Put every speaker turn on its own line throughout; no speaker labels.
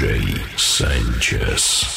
Jay Sanchez.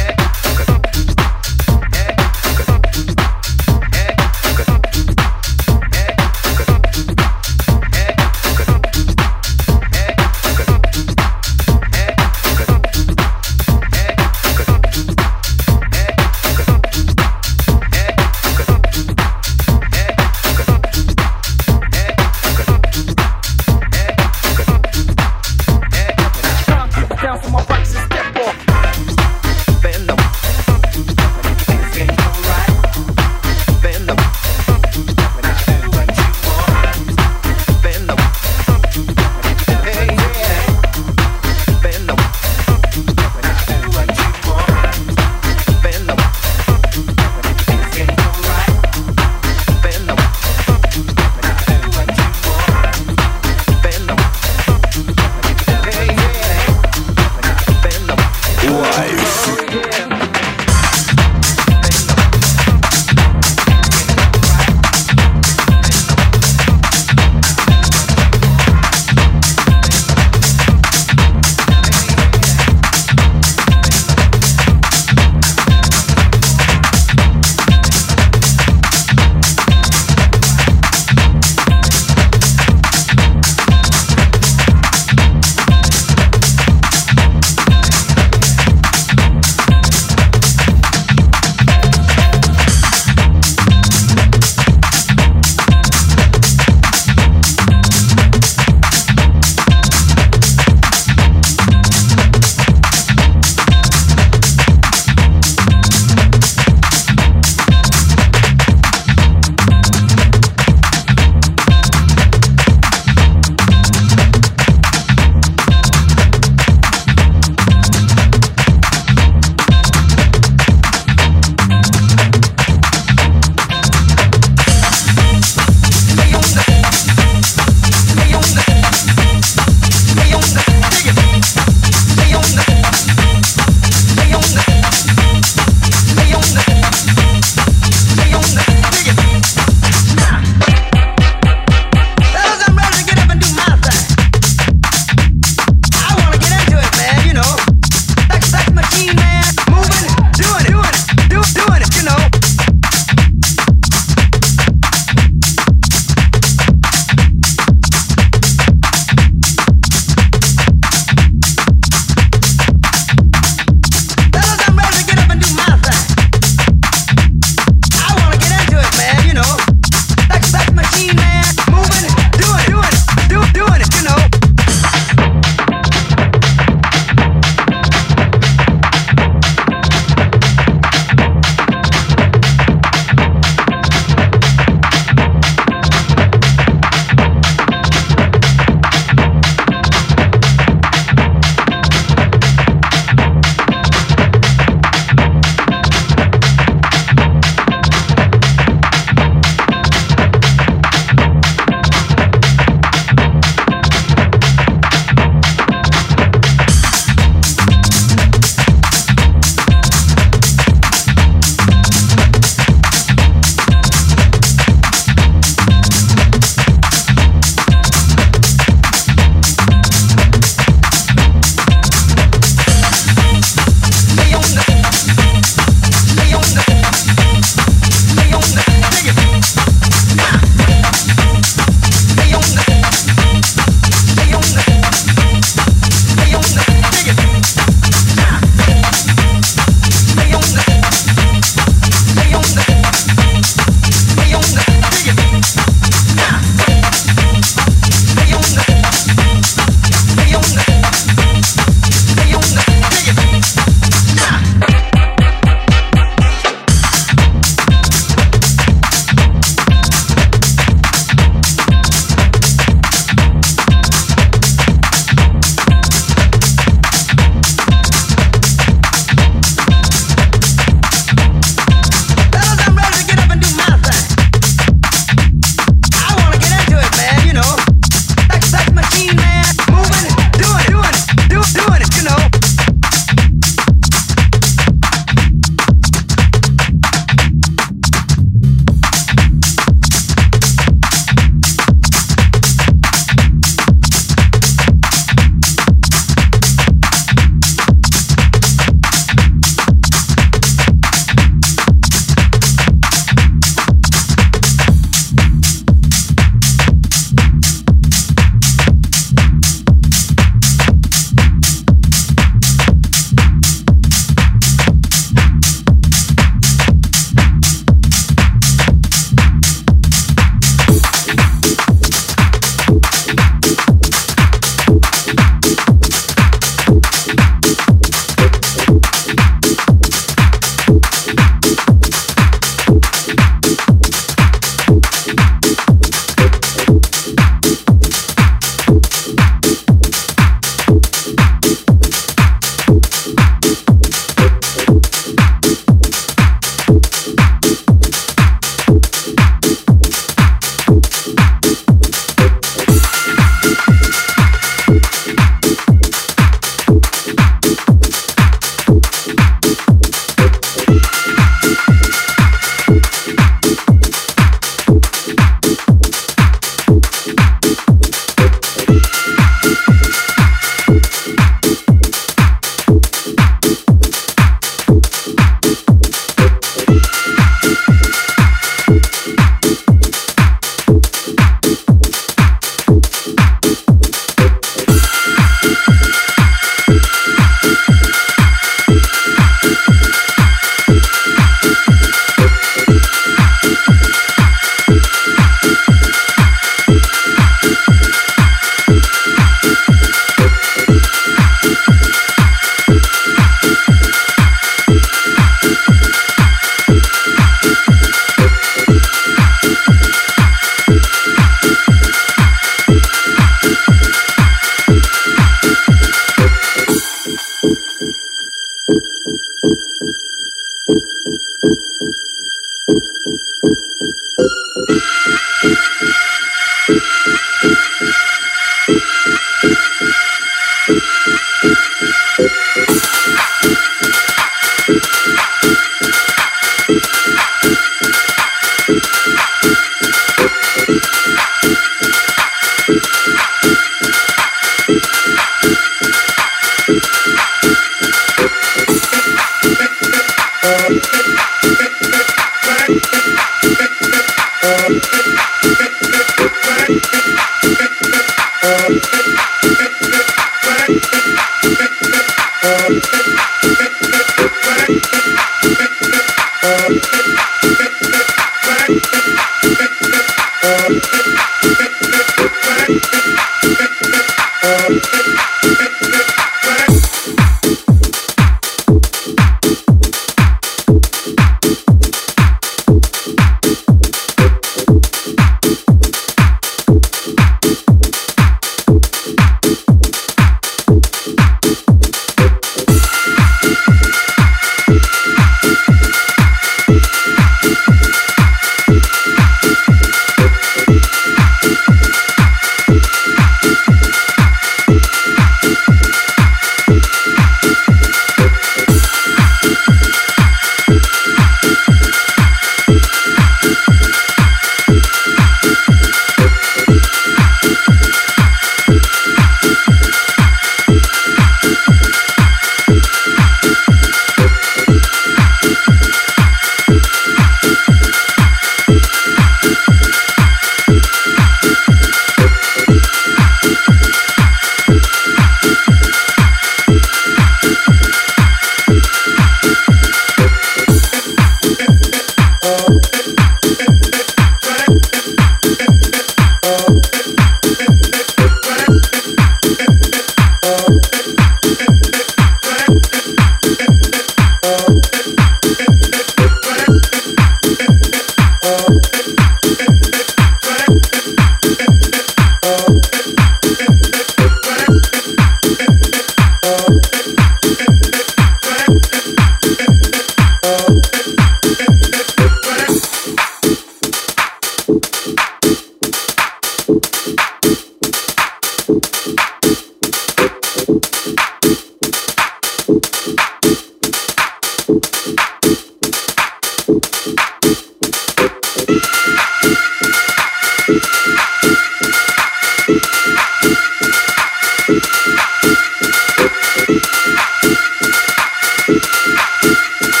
Thank you.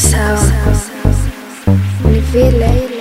sound. Live it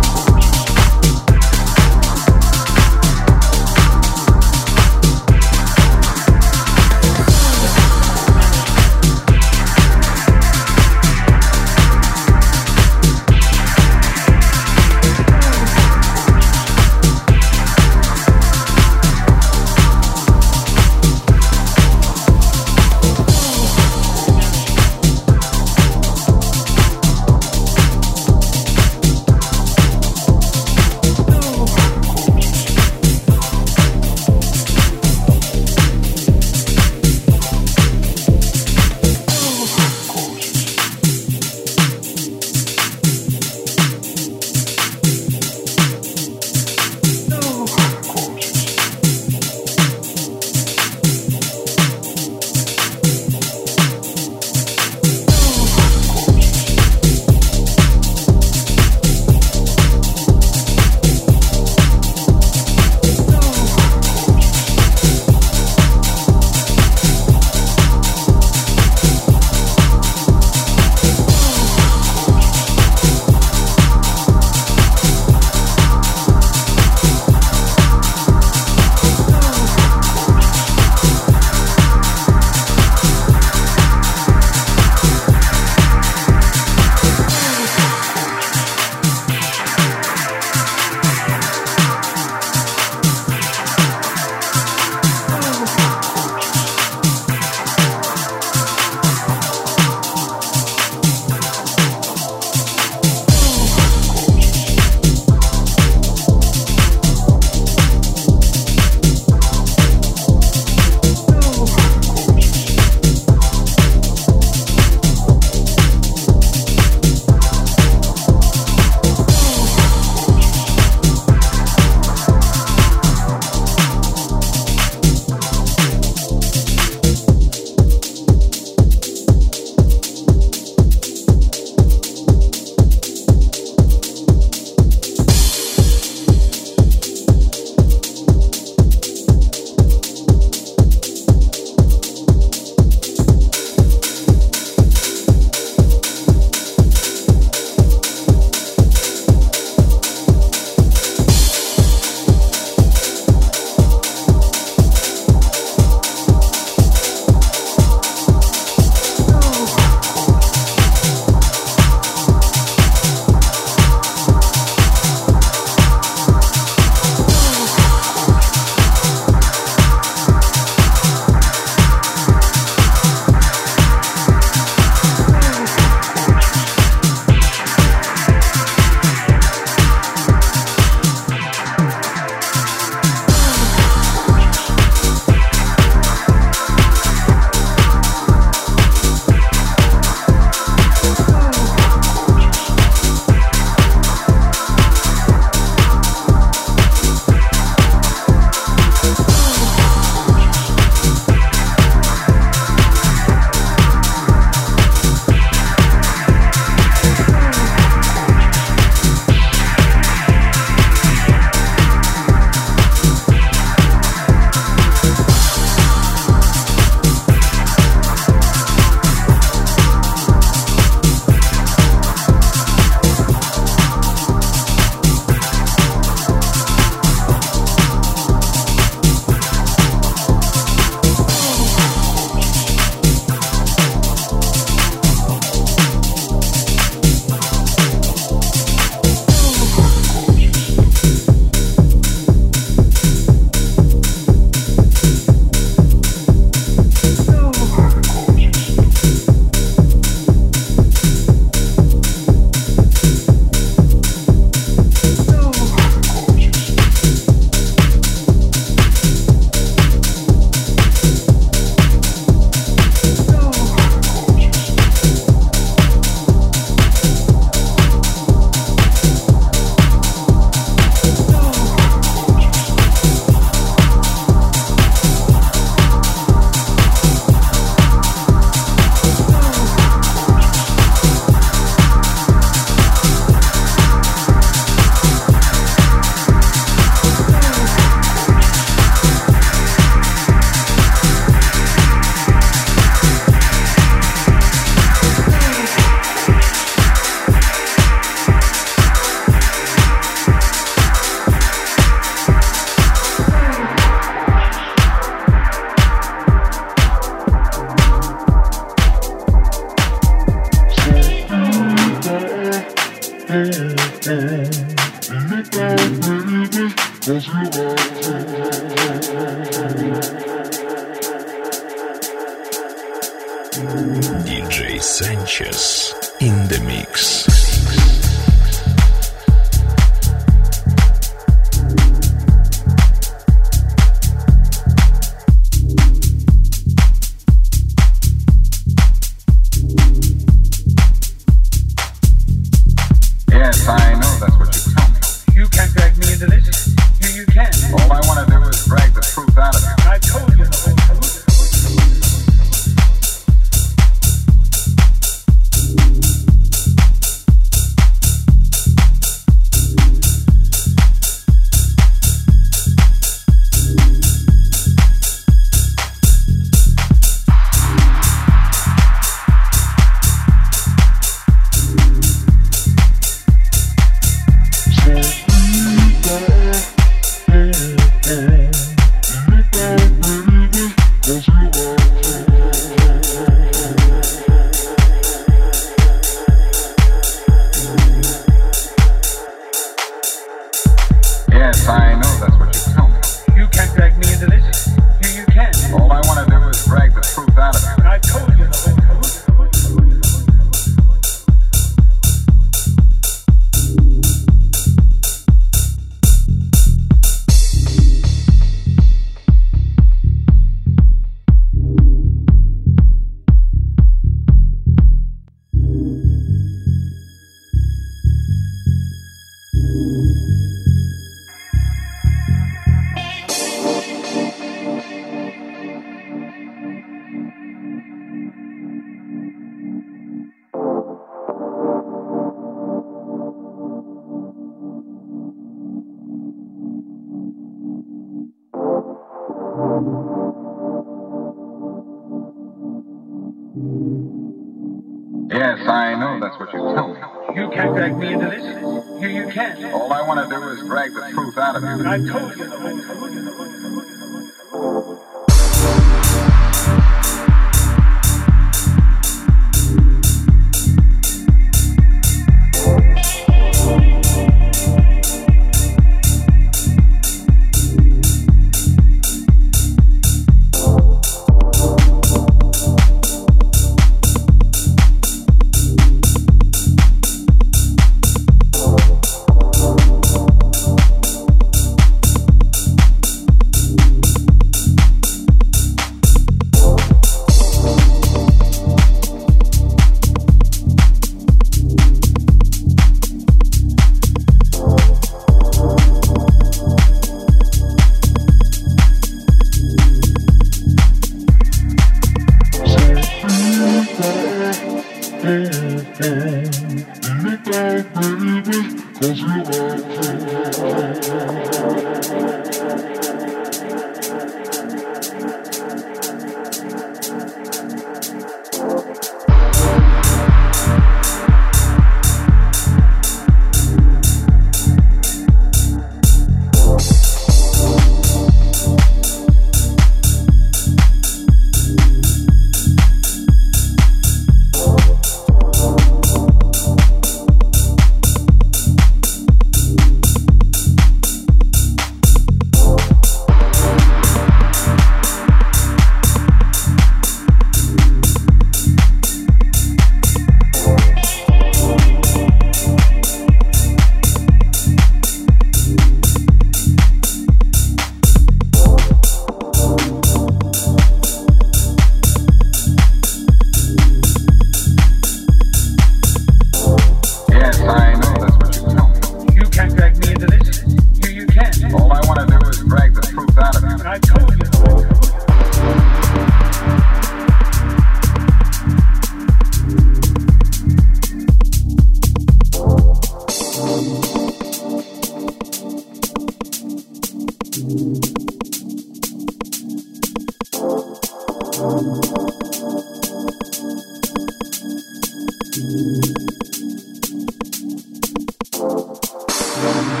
Thank you.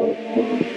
Thank you.